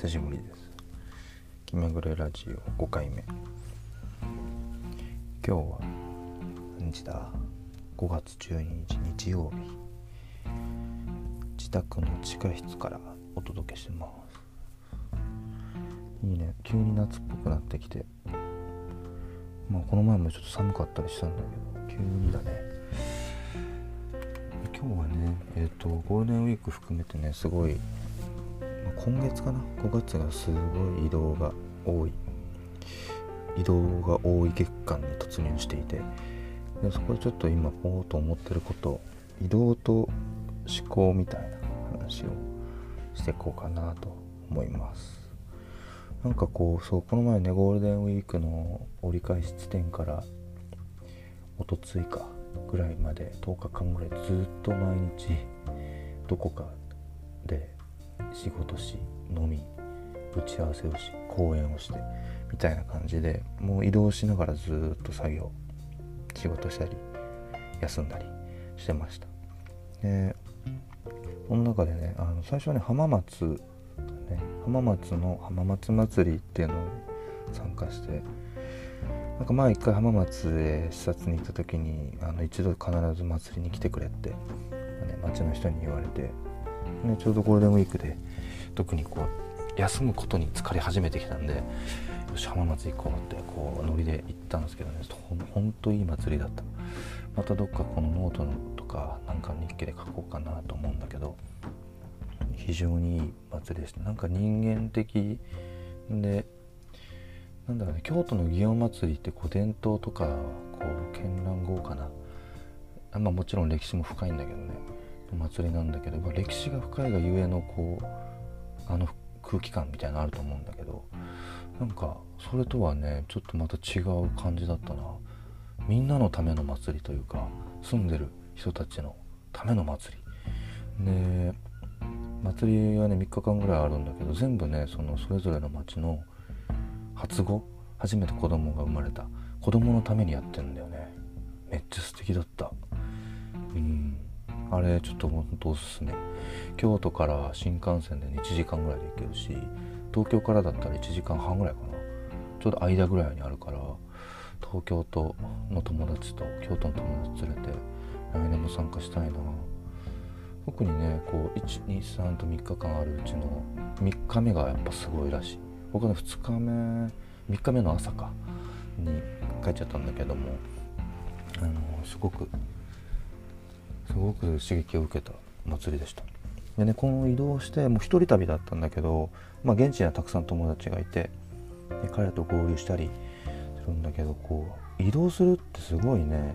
久しぶりです。気まぐれラジオ5回目。今日は何日だ？5月12日日曜日。自宅の地下室からお届けします。いいね。急に夏っぽくなってきて。まあこの前もちょっと寒かったりしたんだけど急にだね。今日はねえっ、ー、とゴールデンウィーク含めてねすごい、今月かな？5月がすごい移動が多い。移動が多い月間に突入していて。でそこでちょっと今こうと思ってること移動と思考みたいな話をしていこうかなと思います。なんかこうそうこの前ねゴールデンウィークの折り返し地点からおとついかぐらいまで10日間ぐらいずっと毎日どこかで仕事し飲み打ち合わせをし講演をしてみたいな感じでもう移動しながらずっと作業仕事したり休んだりしてました。でその中でねあの最初はね浜松、ね、浜松の浜松祭りっていうのに参加してなんか前一回浜松へ視察に行った時にあの一度必ず祭りに来てくれって、ね、町の人に言われて、ね、ちょうどゴールデンウィークで特にこう休むことに疲れ始めてきたんでよし浜松行こうってこうノリで行ったんですけどねほんといい祭りだった。またどっかこのノートのとかなんか日記で書こうかなと思うんだけど非常にいい祭りでした。なんか人間的でなんだろうね京都の祇園祭ってこう伝統とかこう絢爛豪華なまあもちろん歴史も深いんだけどねお祭りなんだけど、ま、歴史が深いがゆえのこうあの空気感みたいなのあると思うんだけどなんかそれとはねちょっとまた違う感じだったな。みんなのための祭りというか住んでる人たちのための祭り。で祭りはね3日間ぐらいあるんだけど全部ねそのそれぞれの町の初語初めて子供が生まれた。子供のためにやってんだよね。めっちゃ素敵だった。うん。あれちょっとほんとおすすめ京都から新幹線で1時間ぐらいで行けるし東京からだったら1時間半ぐらいかな。ちょうど間ぐらいにあるから東京都の友達と京都の友達連れて来年も参加したいな。特にねこう123と3日間あるうちの3日目がやっぱすごいらしい。僕の2日目3日目の朝かに帰っちゃったんだけどもあのすごくすごく刺激を受けた祭りでした。でねこの移動してもう一人旅だったんだけど、まあ、現地にはたくさん友達がいてで彼と合流したりするんだけどこう移動するってすごいね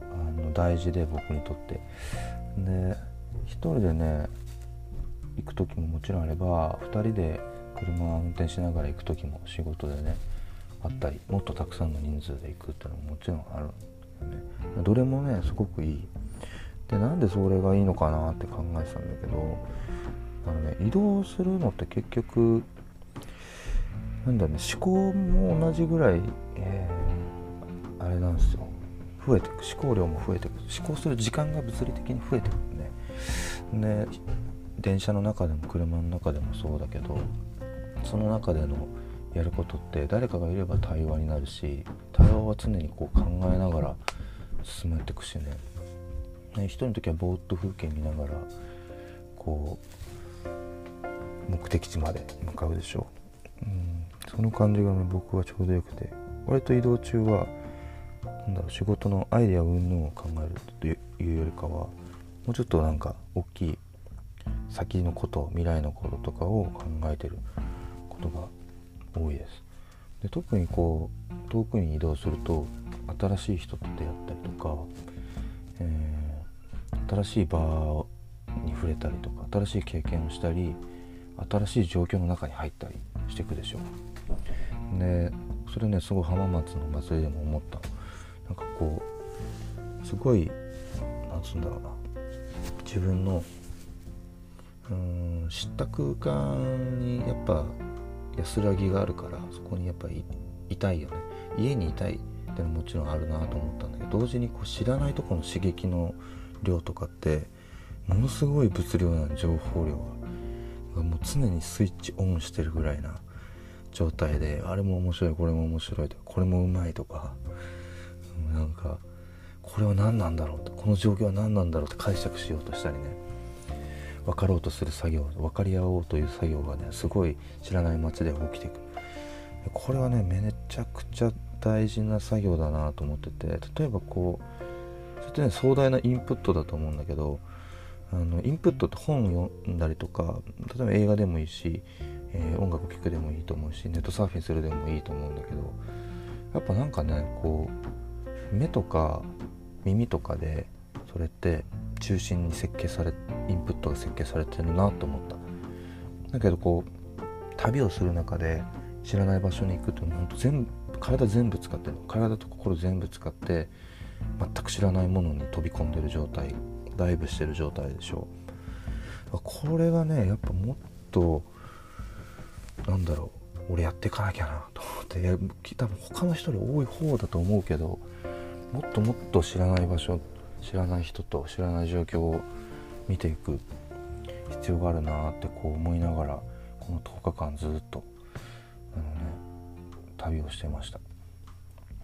あの大事で僕にとって。で一人でね行く時ももちろんあれば2人で車を運転しながら行く時も仕事でねあったりもっとたくさんの人数で行くっていうのももちろんある。ね。どれもねすごくいい。でなんでそれがいいのかなって考えてたんだけどあのね移動するのって結局なんだろうね思考も同じぐらい、えー、あれなんですよ。増えていく思考量も増えていく。思考する時間が物理的に増えていくんで、ね、で電車の中でも車の中でもそうだけどその中でのやることって誰かがいれば対話になるし対話は常にこう考えながら進めていくしね。ね一人の時はぼーっと風景見ながらこう目的地まで向かうでしょう、うん、その感じがね僕はちょうどよくて。割と移動中はなんだろう仕事のアイデア云々を考えるというよりかはもうちょっとなんか大きい先のこと未来のこととかを考えてることが多いです。で特にこう遠くに移動すると新しい人と出会ったりとか、えー、新しい場に触れたりとか新しい経験をしたり新しい状況の中に入ったりしていくでしょう。でそれねすごい浜松の祭りでも思ったなんかこうすごいなんつうんだろうな。自分のうん知った空間にやっぱ安らぎがあるからそこにやっぱりいたいよね。家にいたいってのももちろんあるなと思ったんだけど同時にこう知らないとこの刺激の量とかってものすごい物量な情報量ががもう常にスイッチオンしてるぐらいな状態であれも面白いこれも面白いとかこれもうまいとかなんかこれは何なんだろうとこの状況は何なんだろうって解釈しようとしたりね。分かろうとする作業分かり合おうという作業がねすごい知らない街で起きていくこれはねめちゃくちゃ大事な作業だなと思ってて例えばこうそれってね壮大なインプットだと思うんだけどあのインプットって本読んだりとか例えば映画でもいいし、えー、音楽を聴くでもいいと思うしネットサーフィンするでもいいと思うんだけどやっぱなんかねこう目とか耳とかでそれって中心に設計されインプットが設計されてるなと思った。だけどこう旅をする中で知らない場所に行くと本当全部体全部使ってる。体と心全部使って全く知らないものに飛び込んでる状態。ダイブしてる状態でしょ。うこれがねやっぱもっとなんだろう。俺やっていかなきゃなと思って。多分他の人より多い方だと思うけどもっともっと知らない場所知らない人と知らない状況を見ていく必要があるなってこう思いながらこの10日間ずっとあのね旅をしてました。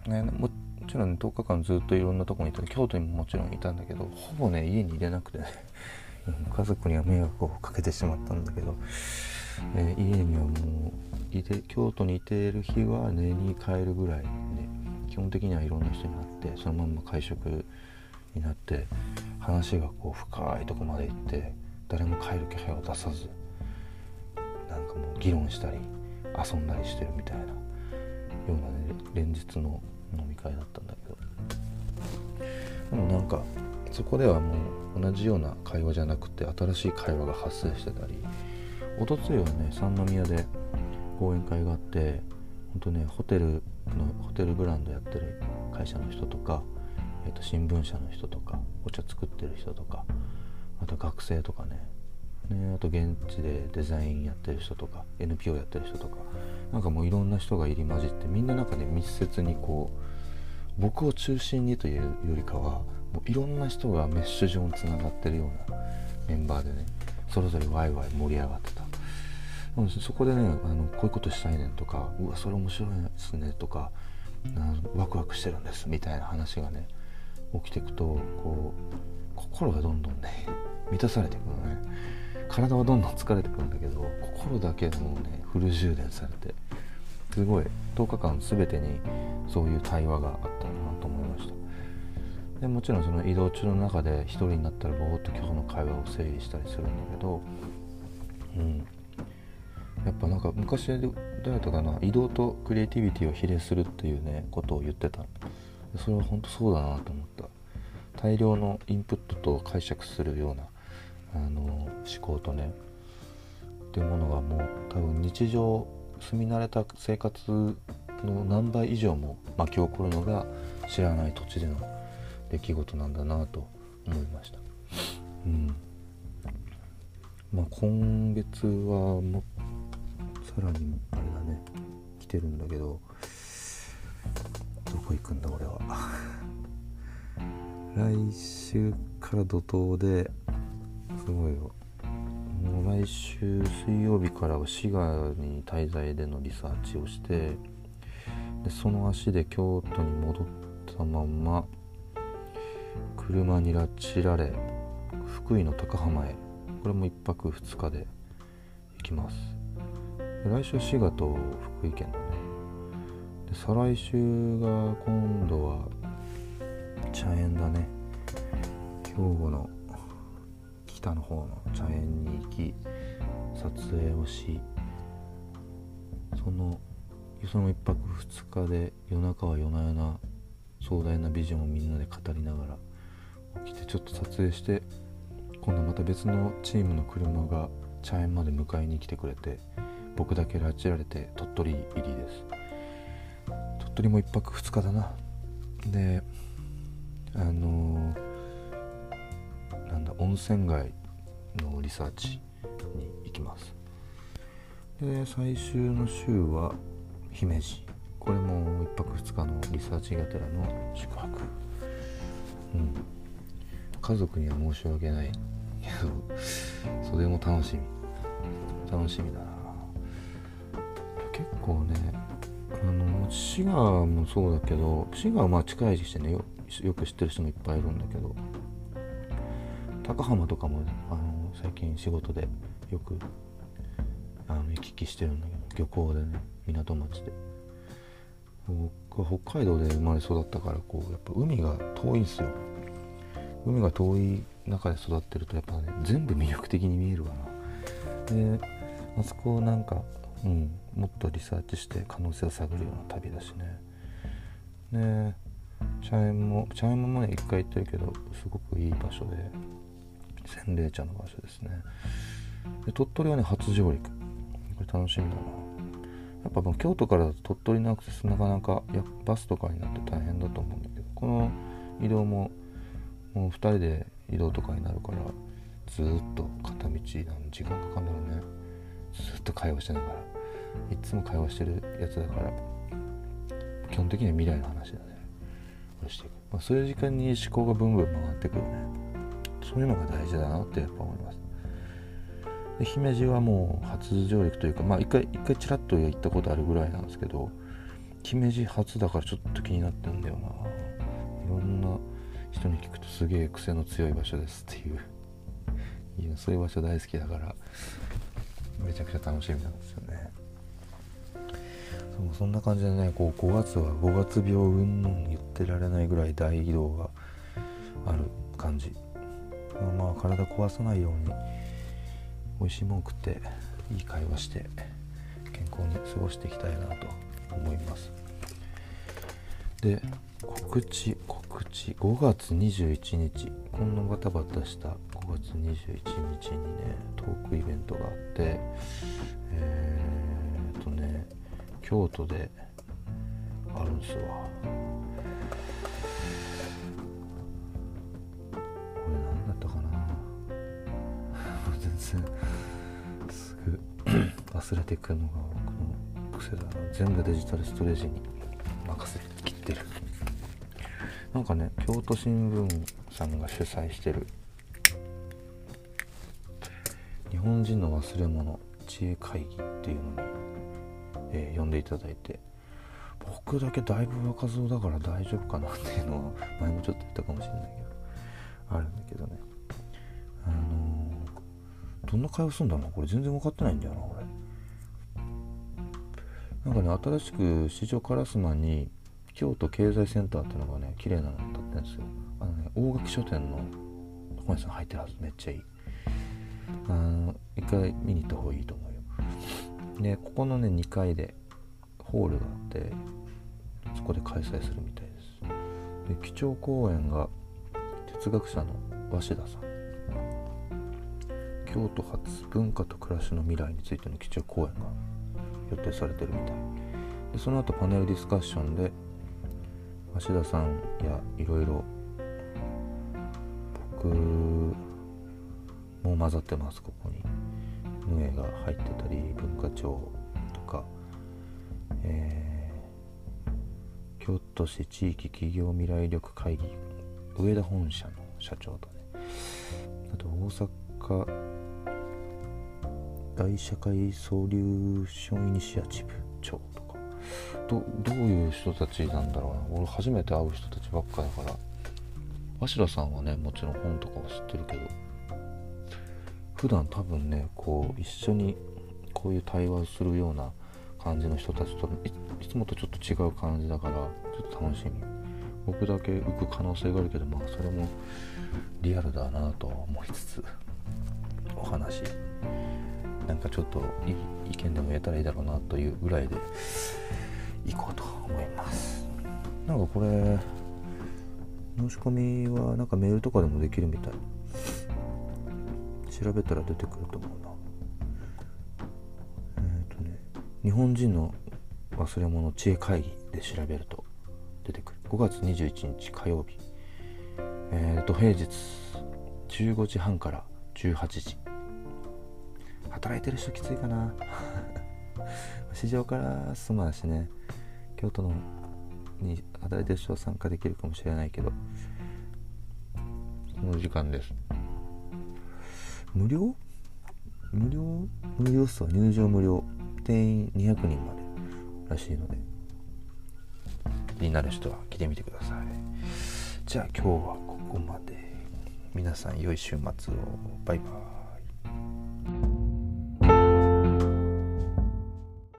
ね、もちろん、ね、10日間ずっといろんなとこにいた京都にももちろんいたんだけどほぼね家に入れなくてね 家族には迷惑をかけてしまったんだけど、えー、家にはもういて京都にいている日は寝に帰るぐらいで、基本的にはいろんな人に会ってそのまんま会食になって話がこう深いとこまで行って誰も帰る気配を出さずなんかもう議論したり遊んだりしてるみたいなようなね連日の飲み会だったんだけど。でもなんかそこではもう同じような会話じゃなくて新しい会話が発生してたりおとついはね三宮で講演会があって本当ねホテルのホテルブランドやってる会社の人とか、えー、と新聞社の人とかお茶作ってる人とかあと学生とかね。ね、あと現地でデザインやってる人とか NPO やってる人とかなんかもういろんな人が入り混じってみんな中で密接にこう僕を中心にというよりかはもういろんな人がメッシュ状につながってるようなメンバーでねそれぞれワイワイ盛り上がってた。そこでねあのこういうことしたいねんとかうわそれ面白いですねとかワクワクしてるんですみたいな話がね起きていくとこう心がどんどんね 満たされていくのね。体はどんどん疲れてくるんだけど心だけもうねフル充電されてすごい10日間全てにそういう対話があったなと思いました。でもちろんその移動中の中で一人になったらぼーっと今日の会話を整理したりするんだけどうん。やっぱなんか昔誰だったかな移動とクリエイティビティを比例するっていうねことを言ってた。それは本当そうだなと思った大量のインプットと解釈するようなあの思考とねっていうものがもう多分日常住み慣れた生活の何倍以上も巻き起こるのが知らない土地での出来事なんだなと思いました。うんまあ、今月はもさらにあれだね来てるんだけどどこ行くんだ俺は。来週から怒涛ですごいよ。もう来週水曜日からは滋賀に滞在でのリサーチをしてでその足で京都に戻ったまま車に拉致られ福井の高浜へ。これも1泊2日で行きます。来週滋賀と福井県だね。で再来週が今度は茶園だね。兵庫の北の方の茶園に行き撮影をしそのその1泊2日で夜中は夜な夜な壮大なビジョンをみんなで語りながら起きてちょっと撮影して今度また別のチームの車が茶園まで迎えに来てくれて僕だけ拉致られて鳥取入りです。鳥取も1泊2日だな。であのーなんだ温泉街のリサーチに行きます。で最終の週は姫路。これも1泊2日のリサーチがてらの宿泊。うん。家族には申し訳ないけどそれも楽しみ。楽しみだな。結構ねあの滋賀もそうだけど滋賀はまあ近いしてねよよく知ってる人もいっぱいいるんだけど高浜とかも、ね、あの最近仕事でよくあの行き来してるんだけど漁港でね港町で。僕は北海道で生まれ育ったからこうやっぱ海が遠いんすよ。海が遠い中で育ってるとやっぱね全部魅力的に見えるわな。であそこなんかうん。もっとリサーチして可能性を探るような旅だしね。で茶園も茶園もね一回行ってるけどすごくいい場所で。洗礼茶の場所ですね。で鳥取はね初上陸。これ楽しみだな。やっぱもう京都からだと鳥取のアクセスなかなかやバスとかになって大変だと思うんだけどこの移動ももう2人で移動とかになるからずっと片道何時間かかるんだろうね。ずっと会話しながら。いつも会話してるやつだから。基本的には未来の話だね。していく、まあ、そういう時間に思考がブンブン回ってくるね。そういうのが大事だなってやっぱ思います。で姫路はもう初上陸というかまあ一回一回ちらっと行ったことあるぐらいなんですけど姫路初だからちょっと気になってんだよな。いろんな人に聞くとすげえ癖の強い場所ですっていう。いやそういう場所大好きだから。めちゃくちゃ楽しみなんですよね。そうそんな感じでねこう5月は5月病うんぬん言ってられないぐらい大移動がある感じ。まあ体壊さないように美味しいもん食っていい会話して健康に過ごしていきたいなと思います。で告知告知5月21日。こんなバタバタした。5月21日にねトークイベントがあって。えー、っとね京都であるんですわ。これ何だったかな。全然すぐ 忘れていくのが僕の癖だな。全部デジタルストレージに。なんかね京都新聞さんが主催してる。日本人の忘れ物知恵会議っていうのに、えー、呼んでいただいて僕だけだいぶ若造だから大丈夫かなっていうのは 前もちょっと言ったかもしれないけどあるんだけどね。あのー、どんな会話すんだろうなこれ全然分かってないんだよな俺なんかね新しく市場烏丸に京都経済センターっていうのがね綺麗なの建ってんですよ。あのね大垣書店の本屋さん入ってるはずめっちゃいい。あの一回見に行った方がいいと思うよ。でここのね2階でホールがあってそこで開催するみたいです。で基調講演が哲学者の鷲田さん。京都発文化と暮らしの未来についての基調講演が予定されてるみたい。でその後パネルディスカッションで芦田さんやいろいろ僕も混ざってますここに。ムエが入ってたり文化庁とか、えー、京都市地域企業未来力会議上田本社の社長とね。あと大阪大社会ソリューションイニシアチブ。どどういう人たちなんだろうな。俺初めて会う人たちばっかだから。鷲田さんはねもちろん本とかは知ってるけど。普段多分ねこう一緒にこういう対話をするような感じの人たちといつもとちょっと違う感じだからちょっと楽しみ。僕だけ浮く可能性があるけどまあそれもリアルだなと思いつつお話。なんかちょっと意見でも言えたらいいだろうなというぐらいで。いこうと思います。なんかこれ申し込みはなんかメールとかでもできるみたい。調べたら出てくると思うな。えっ、ー、とね日本人の忘れ物知恵会議で調べると出てくる。5月21日火曜日。えっ、ー、と平日15時半から18時。働いてる人きついかな。市場から住まうしね。京都のに働いてる人は参加できるかもしれないけどこの時間です。無料？無料？無料っすわ。入場無料。定員200人までらしいので気になる人は来てみてください。じゃあ今日はここまで。皆さん良い週末を。バイバイ